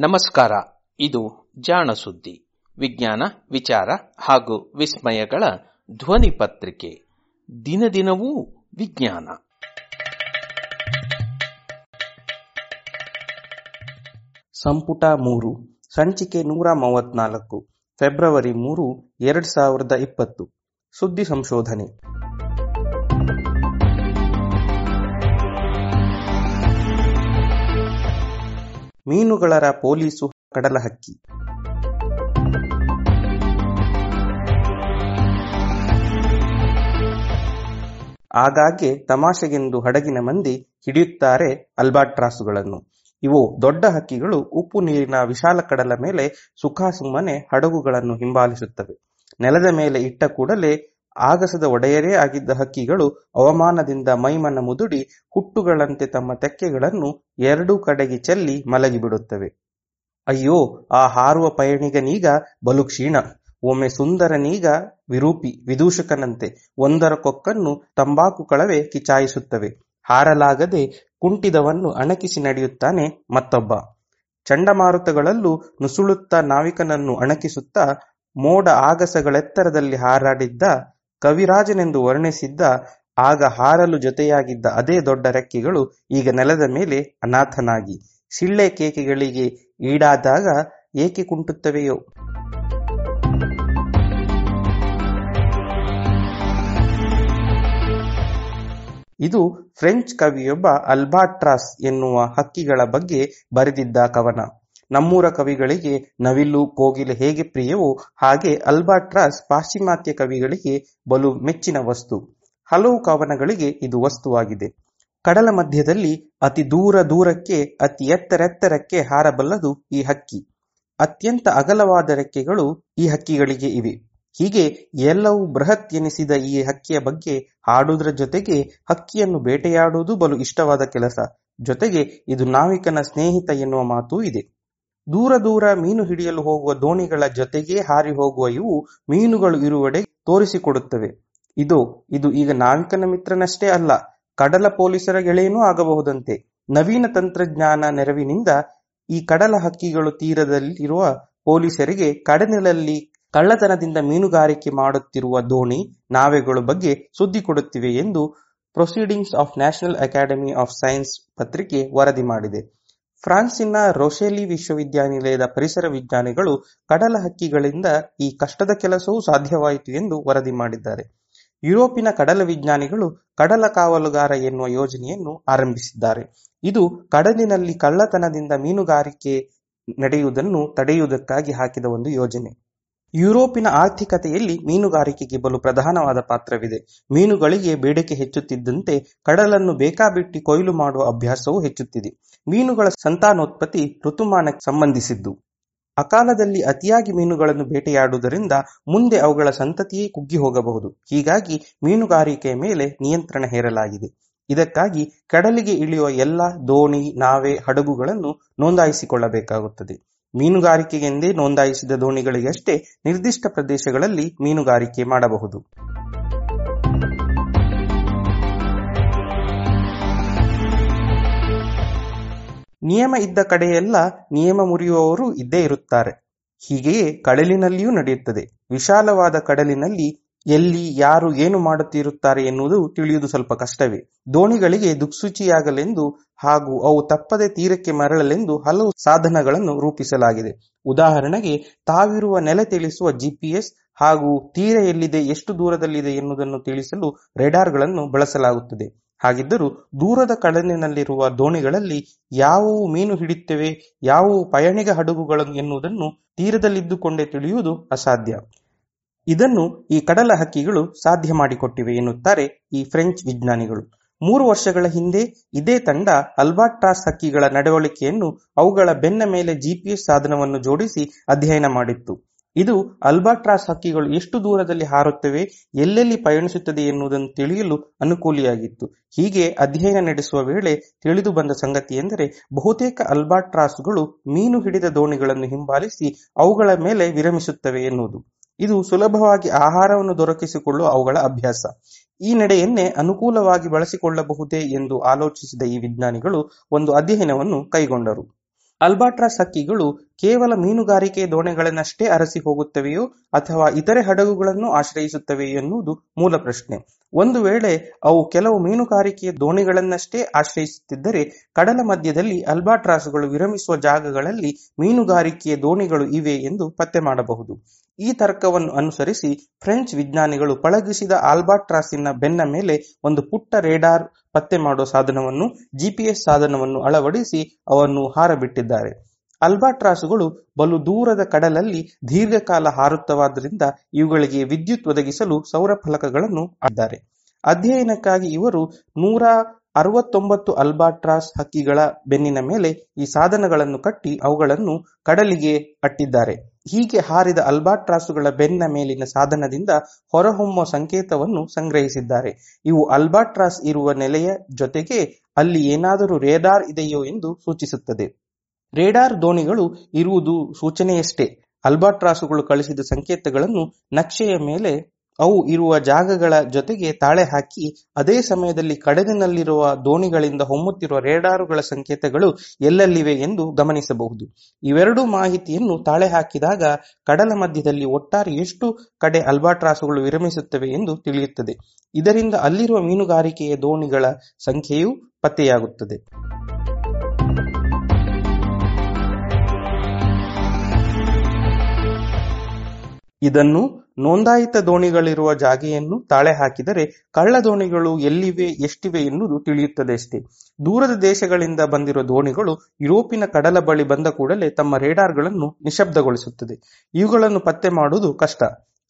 ನಮಸ್ಕಾರ. ಇದು ಜಾಣ ಸುದ್ದಿ, ವಿಜ್ಞಾನ, ವಿಚಾರ ಹಾಗೂ ವಿಸ್ಮಯಗಳ ಧ್ವನಿ ಪತ್ರಿಕೆ. ದಿನದಿನವೂ ವಿಜ್ಞಾನ. ಸಂಪುಟ ಮೂರು, ಸಂಚಿಕೆ ನೂರ ಮೂವತ್ನಾಲ್ಕು, ಫೆಬ್ರವರಿ ಮೂರು, ಎರಡ್ ಸಾವಿರದ ಇಪ್ಪತ್ತು. ಸುದ್ದಿ ಸಂಶೋಧನೆ. ಮೀನುಗಳರ ಪೊಲೀಸು ಕಡಲಹಕ್ಕಿ. ಆಗಾಗ್ಗೆ ತಮಾಷೆಗೆಂದು ಹಡಗಿನ ಮಂದಿ ಹಿಡಿಯುತ್ತಾರೆ ಅಲ್ಬಾಟ್ರಾಸುಗಳನ್ನು. ಇವು ದೊಡ್ಡ ಹಕ್ಕಿಗಳು ಉಪ್ಪು ನೀರಿನ ವಿಶಾಲ ಕಡಲ ಮೇಲೆ ಸುಖಾಸುಮ್ಮನೆ ಹಡಗುಗಳನ್ನು ಹಿಂಬಾಲಿಸುತ್ತವೆ. ನೆಲದ ಮೇಲೆ ಇಟ್ಟ ಕೂಡಲೇ ಆಗಸದ ಒಡೆಯರೇ ಆಗಿದ್ದ ಹಕ್ಕಿಗಳು ಅವಮಾನದಿಂದ ಮೈಮನ ಮುದುಡಿ ಹುಟ್ಟುಗಳಂತೆ ತಮ್ಮ ತೆಕ್ಕೆಗಳನ್ನು ಎರಡೂ ಕಡೆಗೆ ಚೆಲ್ಲಿ ಮಲಗಿಬಿಡುತ್ತವೆ. ಅಯ್ಯೋ, ಆ ಹಾರುವ ಪಯಣಿಗನೀಗ ಬಲು ಕ್ಷೀಣ ಒಮ್ಮೆ ಸುಂದರನೀಗ ವಿರೂಪಿ, ವಿದೂಷಕನಂತೆ ಒಂದರ ಕೊಕ್ಕನ್ನು ತಂಬಾಕು ಕಳವೆ ಕಿಚಾಯಿಸುತ್ತವೆ. ಹಾರಲಾಗದೆ ಕುಂಟಿದವನ್ನು ಅಣಕಿಸಿ ನಡೆಯುತ್ತಾನೆ ಮತ್ತೊಬ್ಬ. ಚಂಡಮಾರುತಗಳಲ್ಲೂ ನುಸುಳುತ್ತ ನಾವಿಕನನ್ನು ಅಣಕಿಸುತ್ತಾ ಮೋಡ ಆಗಸಗಳೆತ್ತರದಲ್ಲಿ ಹಾರಾಡಿದ್ದ ಕವಿರಾಜನೆಂದು ವರ್ಣಿಸಿದ್ದ, ಆಗ ಹಾರಲು ಜೊತೆಯಾಗಿದ್ದ ಅದೇ ದೊಡ್ಡ ರೆಕ್ಕೆಗಳು ಈಗ ನೆಲದ ಮೇಲೆ ಅನಾಥನಾಗಿ, ಶಿಳ್ಳೆ ಕೇಕೆಗಳಿಗೆ ಈಡಾದಾಗ ಏಕೆ ಕುಂಟುತ್ತವೆಯೋ? ಇದು ಫ್ರೆಂಚ್ ಕವಿಯೊಬ್ಬ ಅಲ್ಬಾಟ್ರಾಸ್ ಎನ್ನುವ ಹಕ್ಕಿಗಳ ಬಗ್ಗೆ ಬರೆದಿದ್ದ ಕವನ. ನಮ್ಮೂರ ಕವಿಗಳಿಗೆ ನವಿಲು, ಕೋಗಿಲೆ ಹೇಗೆ ಪ್ರಿಯವೋ ಹಾಗೆ ಅಲ್ಬಾಟ್ರಾಸ್ ಪಾಶ್ಚಿಮಾತ್ಯ ಕವಿಗಳಿಗೆ ಬಲು ಮೆಚ್ಚಿನ ವಸ್ತು. ಹಲವು ಕವನಗಳಿಗೆ ಇದು ವಸ್ತುವಾಗಿದೆ. ಕಡಲ ಮಧ್ಯದಲ್ಲಿ ಅತಿ ದೂರ ದೂರಕ್ಕೆ, ಅತಿ ಎತ್ತರೆತ್ತರಕ್ಕೆ ಹಾರಬಲ್ಲದು ಈ ಹಕ್ಕಿ. ಅತ್ಯಂತ ಅಗಲವಾದ ರೆಕ್ಕೆಗಳು ಈ ಹಕ್ಕಿಗಳಿಗೆ ಇವೆ. ಹೀಗೆ ಎಲ್ಲವೂ ಬೃಹತ್ ಎನಿಸಿದ ಈ ಹಕ್ಕಿಯ ಬಗ್ಗೆ ಹಾಡುವುದರ ಜೊತೆಗೆ ಹಕ್ಕಿಯನ್ನು ಬೇಟೆಯಾಡುವುದು ಬಲು ಇಷ್ಟವಾದ ಕೆಲಸ. ಜೊತೆಗೆ ಇದು ನಾವಿಕನ ಸ್ನೇಹಿತ ಎನ್ನುವ ಮಾತೂ ಇದೆ. ದೂರ ದೂರ ಮೀನು ಹಿಡಿಯಲು ಹೋಗುವ ದೋಣಿಗಳ ಜೊತೆಗೆ ಹಾರಿ ಹೋಗುವ ಇವು ಮೀನುಗಳು ಇರುವೆಡೆ ತೋರಿಸಿಕೊಡುತ್ತವೆ. ಇದು ಇದು ಈಗ ನಾವಿಕನ ಮಿತ್ರನಷ್ಟೇ ಅಲ್ಲ, ಕಡಲ ಪೊಲೀಸರ ಗೆಳೆಯನೂ ಆಗಬಹುದಂತೆ. ನವೀನ ತಂತ್ರಜ್ಞಾನ ನೆರವಿನಿಂದ ಈ ಕಡಲ ಹಕ್ಕಿಗಳು ತೀರದಲ್ಲಿರುವ ಪೊಲೀಸರಿಗೆ ಕಡಲಿನಲ್ಲಿ ಕಳ್ಳತನದಿಂದ ಮೀನುಗಾರಿಕೆ ಮಾಡುತ್ತಿರುವ ದೋಣಿ ನಾವೆಗಳ ಬಗ್ಗೆ ಸುದ್ದಿ ಕೊಡುತ್ತಿವೆ ಎಂದು proceedings of national academy of science ಪತ್ರಿಕೆ ವರದಿ ಮಾಡಿದೆ. ಫ್ರಾನ್ಸಿನ ರೋಷೆಲಿ ವಿಶ್ವವಿದ್ಯಾನಿಲಯದ ಪರಿಸರ ವಿಜ್ಞಾನಿಗಳು ಕಡಲ ಹಕ್ಕಿಗಳಿಂದ ಈ ಕಷ್ಟದ ಕೆಲಸವೂ ಸಾಧ್ಯವಾಯಿತು ಎಂದು ವರದಿ ಮಾಡಿದ್ದಾರೆ. ಯುರೋಪಿನ ಕಡಲ ವಿಜ್ಞಾನಿಗಳು ಕಡಲ ಕಾವಲುಗಾರ ಎನ್ನುವ ಯೋಜನೆಯನ್ನು ಆರಂಭಿಸಿದ್ದಾರೆ. ಇದು ಕಡಲಿನಲ್ಲಿ ಕಳ್ಳತನದಿಂದ ಮೀನುಗಾರಿಕೆ ನಡೆಯುವುದನ್ನು ತಡೆಯುವುದಕ್ಕಾಗಿ ಹಾಕಿದ ಒಂದು ಯೋಜನೆ. ಯುರೋಪಿನ ಆರ್ಥಿಕತೆಯಲ್ಲಿ ಮೀನುಗಾರಿಕೆಗೆ ಬಲು ಪ್ರಧಾನವಾದ ಪಾತ್ರವಿದೆ. ಮೀನುಗಳಿಗೆ ಬೇಡಿಕೆ ಹೆಚ್ಚುತ್ತಿದ್ದಂತೆ ಕಡಲನ್ನು ಬೇಕಾಬಿಟ್ಟಿ ಕೊಯ್ಲು ಮಾಡುವ ಅಭ್ಯಾಸವೂ ಹೆಚ್ಚುತ್ತಿದೆ. ಮೀನುಗಳ ಸಂತಾನೋತ್ಪತ್ತಿ ಋತುಮಾನಕ್ಕೆ ಸಂಬಂಧಿಸಿದ್ದು. ಅಕಾಲದಲ್ಲಿ ಅತಿಯಾಗಿ ಮೀನುಗಳನ್ನು ಬೇಟೆಯಾಡುವುದರಿಂದ ಮುಂದೆ ಅವುಗಳ ಸಂತತಿಯೇ ಕುಗ್ಗಿ ಹೋಗಬಹುದು ಹೀಗಾಗಿ ಮೀನುಗಾರಿಕೆಯ ಮೇಲೆ ನಿಯಂತ್ರಣ ಹೇರಲಾಗಿದೆ. ಇದಕ್ಕಾಗಿ ಕಡಲಿಗೆ ಇಳಿಯುವ ಎಲ್ಲ ದೋಣಿ, ನಾವೆ, ಹಡಗುಗಳನ್ನು ನೋಂದಾಯಿಸಿಕೊಳ್ಳಬೇಕಾಗುತ್ತದೆ. ಮೀನುಗಾರಿಕೆಗೆಂದೇ ನೋಂದಾಯಿಸಿದ ದೋಣಿಗಳಿಗಷ್ಟೇ ನಿರ್ದಿಷ್ಟ ಪ್ರದೇಶಗಳಲ್ಲಿ ಮೀನುಗಾರಿಕೆ ಮಾಡಬಹುದು. ನಿಯಮ ಇದ್ದ ಕಡೆಯೆಲ್ಲ ನಿಯಮ ಮುರಿಯುವವರು ಇದ್ದೇ ಇರುತ್ತಾರೆ. ಹೀಗೆಯೇ ಕಡಲಿನಲ್ಲಿಯೂ ನಡೆಯುತ್ತದೆ. ವಿಶಾಲವಾದ ಕಡಲಿನಲ್ಲಿ ಎಲ್ಲಿ ಯಾರು ಏನು ಮಾಡುತ್ತಿರುತ್ತಾರೆ ಎನ್ನುವುದು ತಿಳಿಯುವುದು ಸ್ವಲ್ಪ ಕಷ್ಟವೇ. ದೋಣಿಗಳಿಗೆ ದುಕ್ಸೂಚಿಯಾಗಲೆಂದು ಹಾಗೂ ಅವು ತಪ್ಪದೆ ತೀರಕ್ಕೆ ಮರಳಲೆಂದು ಹಲವು ಸಾಧನಗಳನ್ನು ರೂಪಿಸಲಾಗಿದೆ. ಉದಾಹರಣೆಗೆ, ತಾವಿರುವ ನೆಲೆ ತಿಳಿಸುವ ಜಿಪಿಎಸ್ ಹಾಗೂ ತೀರ ಎಲ್ಲಿದೆ, ಎಷ್ಟು ದೂರದಲ್ಲಿದೆ ಎನ್ನುವುದನ್ನು ತಿಳಿಸಲು ರೆಡಾರ್ಗಳನ್ನು ಬಳಸಲಾಗುತ್ತದೆ. ಹಾಗಿದ್ದರೂ, ದೂರದ ಕಡಲಿನಲ್ಲಿರುವ ದೋಣಿಗಳಲ್ಲಿ ಯಾವುವು ಮೀನು ಹಿಡಿಯುತ್ತವೆ, ಯಾವುವು ಪಯಣಿಗ ಹಡಗುಗಳು ಎನ್ನುವುದನ್ನು ತೀರದಲ್ಲಿದ್ದುಕೊಂಡೇ ತಿಳಿಯುವುದು ಅಸಾಧ್ಯ. ಇದನ್ನು ಈ ಕಡಲ ಹಕ್ಕಿಗಳು ಸಾಧ್ಯ ಮಾಡಿಕೊಟ್ಟಿವೆ ಎನ್ನುತ್ತಾರೆ ಈ ಫ್ರೆಂಚ್ ವಿಜ್ಞಾನಿಗಳು. ಮೂರು ವರ್ಷಗಳ ಹಿಂದೆ ಇದೇ ತಂಡ ಅಲ್ಬಾಟ್ರಾಸ್ ಹಕ್ಕಿಗಳ ನಡವಳಿಕೆಯನ್ನು ಅವುಗಳ ಬೆನ್ನ ಮೇಲೆ ಜಿಪಿಎಸ್ ಸಾಧನವನ್ನು ಜೋಡಿಸಿ ಅಧ್ಯಯನ ಮಾಡಿತ್ತು. ಇದು ಅಲ್ಬಾಟ್ರಾಸ್ ಹಕ್ಕಿಗಳು ಎಷ್ಟು ದೂರದಲ್ಲಿ ಹಾರುತ್ತವೆ, ಎಲ್ಲೆಲ್ಲಿ ಪಯಣಿಸುತ್ತದೆ ಎನ್ನುವುದನ್ನು ತಿಳಿಯಲು ಅನುಕೂಲಿಯಾಗಿತ್ತು. ಹೀಗೆ ಅಧ್ಯಯನ ನಡೆಸುವ ವೇಳೆ ತಿಳಿದು ಬಂದ ಸಂಗತಿ ಎಂದರೆ, ಬಹುತೇಕ ಅಲ್ಬಾಟ್ರಾಸ್ಗಳು ಮೀನು ಹಿಡಿದ ದೋಣಿಗಳನ್ನು ಹಿಂಬಾಲಿಸಿ ಅವುಗಳ ಮೇಲೆ ವಿರಮಿಸುತ್ತವೆ ಎನ್ನುವುದು. ಇದು ಸುಲಭವಾಗಿ ಆಹಾರವನ್ನು ದೊರಕಿಸಿಕೊಳ್ಳುವ ಅವುಗಳ ಅಭ್ಯಾಸ. ಈ ನಡೆಯನ್ನೇ ಅನುಕೂಲವಾಗಿ ಬಳಸಿಕೊಳ್ಳಬಹುದೇ ಎಂದು ಆಲೋಚಿಸಿದ ಈ ವಿಜ್ಞಾನಿಗಳು ಒಂದು ಅಧ್ಯಯನವನ್ನು ಕೈಗೊಂಡರು. ಅಲ್ಬಾಟ್ರಾಸ್ ಹಕ್ಕಿಗಳು ಕೇವಲ ಮೀನುಗಾರಿಕೆ ದೋಣಿಗಳನ್ನಷ್ಟೇ ಅರಸಿ ಹೋಗುತ್ತವೆಯೋ ಅಥವಾ ಇತರೆ ಹಡಗುಗಳನ್ನು ಆಶ್ರಯಿಸುತ್ತವೆಯೋ ಎನ್ನುವುದು ಮೂಲ ಪ್ರಶ್ನೆ. ಒಂದು ವೇಳೆ ಅವು ಕೆಲವು ಮೀನುಗಾರಿಕೆಯ ದೋಣಿಗಳನ್ನಷ್ಟೇ ಆಶ್ರಯಿಸುತ್ತಿದ್ದರೆ, ಕಡಲ ಮಧ್ಯದಲ್ಲಿ ಅಲ್ಬಾಟ್ರಾಸ್ಗಳು ವಿರಮಿಸುವ ಜಾಗಗಳಲ್ಲಿ ಮೀನುಗಾರಿಕೆಯ ದೋಣಿಗಳು ಇವೆ ಎಂದು ಪತ್ತೆ ಮಾಡಬಹುದು. ಈ ತರ್ಕವನ್ನು ಅನುಸರಿಸಿ ಫ್ರೆಂಚ್ ವಿಜ್ಞಾನಿಗಳು ಪಳಗಿಸಿದ ಆಲ್ಬಾಟ್ರಾಸಿನ ಬೆನ್ನ ಮೇಲೆ ಒಂದು ಪುಟ್ಟ ರೇಡಾರ್ ಪತ್ತೆ ಮಾಡುವ ಸಾಧನವನ್ನು, ಜಿಪಿಎಸ್ ಸಾಧನವನ್ನು ಅಳವಡಿಸಿ ಅವನ್ನು ಹಾರಬಿಟ್ಟಿದ್ದಾರೆ. ಅಲ್ಬಾಟ್ರಾಸುಗಳು ಬಲು ದೂರದ ಕಡಲಲ್ಲಿ ದೀರ್ಘಕಾಲ ಹಾರುತ್ತವಾದ್ದರಿಂದ ಇವುಗಳಿಗೆ ವಿದ್ಯುತ್ ಒದಗಿಸಲು ಸೌರ ಫಲಕಗಳನ್ನು ಆಡಿದ್ದಾರೆ ಅಧ್ಯಯನಕ್ಕಾಗಿ ಇವರು ನೂರ ಅರವತ್ತೊಂಬತ್ತು ಅಲ್ಬಾಟ್ರಾಸ್ ಹಕ್ಕಿಗಳ ಬೆನ್ನಿನ ಮೇಲೆ ಈ ಸಾಧನಗಳನ್ನು ಕಟ್ಟಿ ಅವುಗಳನ್ನು ಕಡಲಿಗೆ ಅಟ್ಟಿದ್ದಾರೆ. ಹೀಗೆ ಹಾರಿದ ಅಲ್ಬಾಟ್ರಾಸುಗಳ ಬೆನ್ನ ಮೇಲಿನ ಸಾಧನದಿಂದ ಹೊರಹೊಮ್ಮುವ ಸಂಕೇತವನ್ನು ಸಂಗ್ರಹಿಸಿದ್ದಾರೆ. ಇವು ಅಲ್ಬಾಟ್ರಾಸ್ ಇರುವ ನೆಲೆಯ ಜೊತೆಗೆ ಅಲ್ಲಿ ಏನಾದರೂ ರೇಡಾರ್ ಇದೆಯೋ ಎಂದು ಸೂಚಿಸುತ್ತದೆ. ರೇಡಾರ್ ದೋಣಿಗಳು ಇರುವುದು ಸೂಚನೆಯಷ್ಟೇ. ಅಲ್ಬಾಟ್ರಾಸುಗಳು ಕಳಿಸಿದ ಸಂಕೇತಗಳನ್ನು ನಕ್ಷೆಯ ಮೇಲೆ ಅವು ಇರುವ ಜಾಗಗಳ ಜೊತೆಗೆ ತಾಳೆ ಹಾಕಿ ಅದೇ ಸಮಯದಲ್ಲಿ ಕಡಲಿನಲ್ಲಿರುವ ದೋಣಿಗಳಿಂದ ಹೊಮ್ಮುತ್ತಿರುವ ರೇಡಾರುಗಳ ಸಂಕೇತಗಳು ಎಲ್ಲೆಲ್ಲಿವೆ ಎಂದು ಗಮನಿಸಬಹುದು. ಇವೆರಡೂ ಮಾಹಿತಿಯನ್ನು ತಾಳೆ ಹಾಕಿದಾಗ ಕಡಲ ಮಧ್ಯದಲ್ಲಿ ಒಟ್ಟಾರೆ ಎಷ್ಟು ಕಡೆ ಅಲ್ಬಾಟ್ರಾಸುಗಳು ವಿರಮಿಸುತ್ತವೆ ಎಂದು ತಿಳಿಯುತ್ತದೆ. ಇದರಿಂದ ಅಲ್ಲಿರುವ ಮೀನುಗಾರಿಕೆಯ ದೋಣಿಗಳ ಸಂಖ್ಯೆಯೂ ಪತ್ತೆಯಾಗುತ್ತದೆ. ಇದನ್ನು ನೋಂದಾಯಿತ ದೋಣಿಗಳಿರುವ ಜಾಗೆಯನ್ನು ತಾಳೆ ಹಾಕಿದರೆ ಕಳ್ಳ ದೋಣಿಗಳು ಎಲ್ಲಿವೆ, ಎಷ್ಟಿವೆ ಎನ್ನುವುದು ತಿಳಿಯುತ್ತದೆಯಷ್ಟೇ ದೂರದ ದೇಶಗಳಿಂದ ಬಂದಿರುವ ದೋಣಿಗಳು ಯುರೋಪಿನ ಕಡಲ ಬಳಿ ಬಂದ ಕೂಡಲೇ ತಮ್ಮ ರೇಡಾರ್ಗಳನ್ನು ನಿಶಬ್ದಗೊಳಿಸುತ್ತದೆ. ಇವುಗಳನ್ನು ಪತ್ತೆ ಮಾಡುವುದು ಕಷ್ಟ.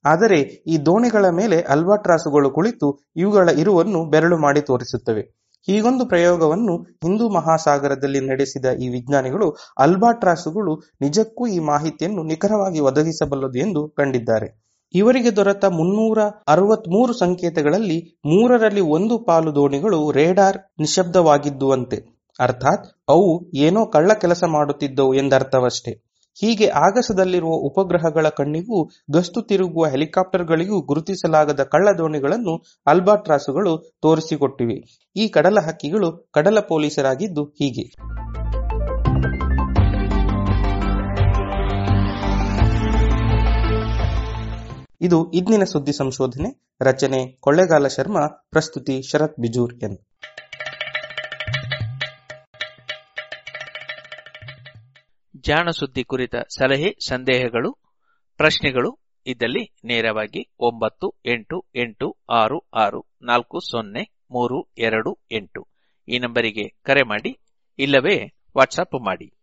ಆದರೆ ಈ ದೋಣಿಗಳ ಮೇಲೆ ಅಲ್ಬಾಟ್ರಾಸುಗಳು ಕುಳಿತು ಇವುಗಳ ಇರುವನ್ನು ಬೆರಳು ಮಾಡಿ ತೋರಿಸುತ್ತವೆ. ಹೀಗೊಂದು ಪ್ರಯೋಗವನ್ನು ಹಿಂದೂ ಮಹಾಸಾಗರದಲ್ಲಿ ನಡೆಸಿದ ಈ ವಿಜ್ಞಾನಿಗಳು ಅಲ್ಬಾಟ್ರಾಸುಗಳು ನಿಜಕ್ಕೂ ಈ ಮಾಹಿತಿಯನ್ನು ನಿಖರವಾಗಿ ಒದಗಿಸಬಲ್ಲದು ಎಂದು ಕಂಡಿದ್ದಾರೆ. ಇವರಿಗೆ ದೊರೆತ ಮುನ್ನೂರ ಅರವತ್ಮೂರು ಸಂಕೇತಗಳಲ್ಲಿ ಮೂರರಲ್ಲಿ ಒಂದು ಪಾಲು ದೋಣಿಗಳು ರೇಡಾರ್ ನಿಶಬ್ದವಾಗಿದ್ದುವಂತೆ. ಅರ್ಥಾತ್ ಅವು ಏನೋ ಕಳ್ಳ ಕೆಲಸ ಮಾಡುತ್ತಿದ್ದವು ಎಂದರ್ಥವಷ್ಟೇ. ಹೀಗೆ ಆಗಸದಲ್ಲಿರುವ ಉಪಗ್ರಹಗಳ ಕಣ್ಣಿಗೂ ಗಸ್ತು ತಿರುಗುವ ಹೆಲಿಕಾಪ್ಟರ್ಗಳಿಗೂ ಗುರುತಿಸಲಾಗದ ಕಳ್ಳ ದೋಣಿಗಳನ್ನು ಅಲ್ಬಾಟ್ರಾಸುಗಳು ತೋರಿಸಿಕೊಟ್ಟಿವೆ. ಈ ಕಡಲ ಹಕ್ಕಿಗಳು ಕಡಲ ಪೊಲೀಸರಾಗಿದ್ದು ಹೀಗೆ. ಇದು ಇಂದಿನ ಸುದ್ದಿ ಸಂಶೋಧನೆ. ರಚನೆ ಕೊಳ್ಳೆಗಾಲ ಶರ್ಮಾ, ಪ್ರಸ್ತುತಿ ಶರತ್ ಬಿಜೂರ್ ಎನ್ ಜಾಣ ಸುದ್ದಿ ಕುರಿತ ಸಲಹೆ, ಸಂದೇಹಗಳು, ಪ್ರಶ್ನೆಗಳು ಇದ್ದಲ್ಲಿ ನೇರವಾಗಿ ಒಂಬತ್ತು, ಎಂಟು ಎಂಟು, ಆರು ಆರು, ನಾಲ್ಕು, ಸೊನ್ನೆ, ಮೂರು, ಎರಡು, ಎಂಟು. ಈ ನಂಬರಿಗೆ ಕರೆ ಮಾಡಿ, ಇಲ್ಲವೇ ವಾಟ್ಸಪ್ ಮಾಡಿ.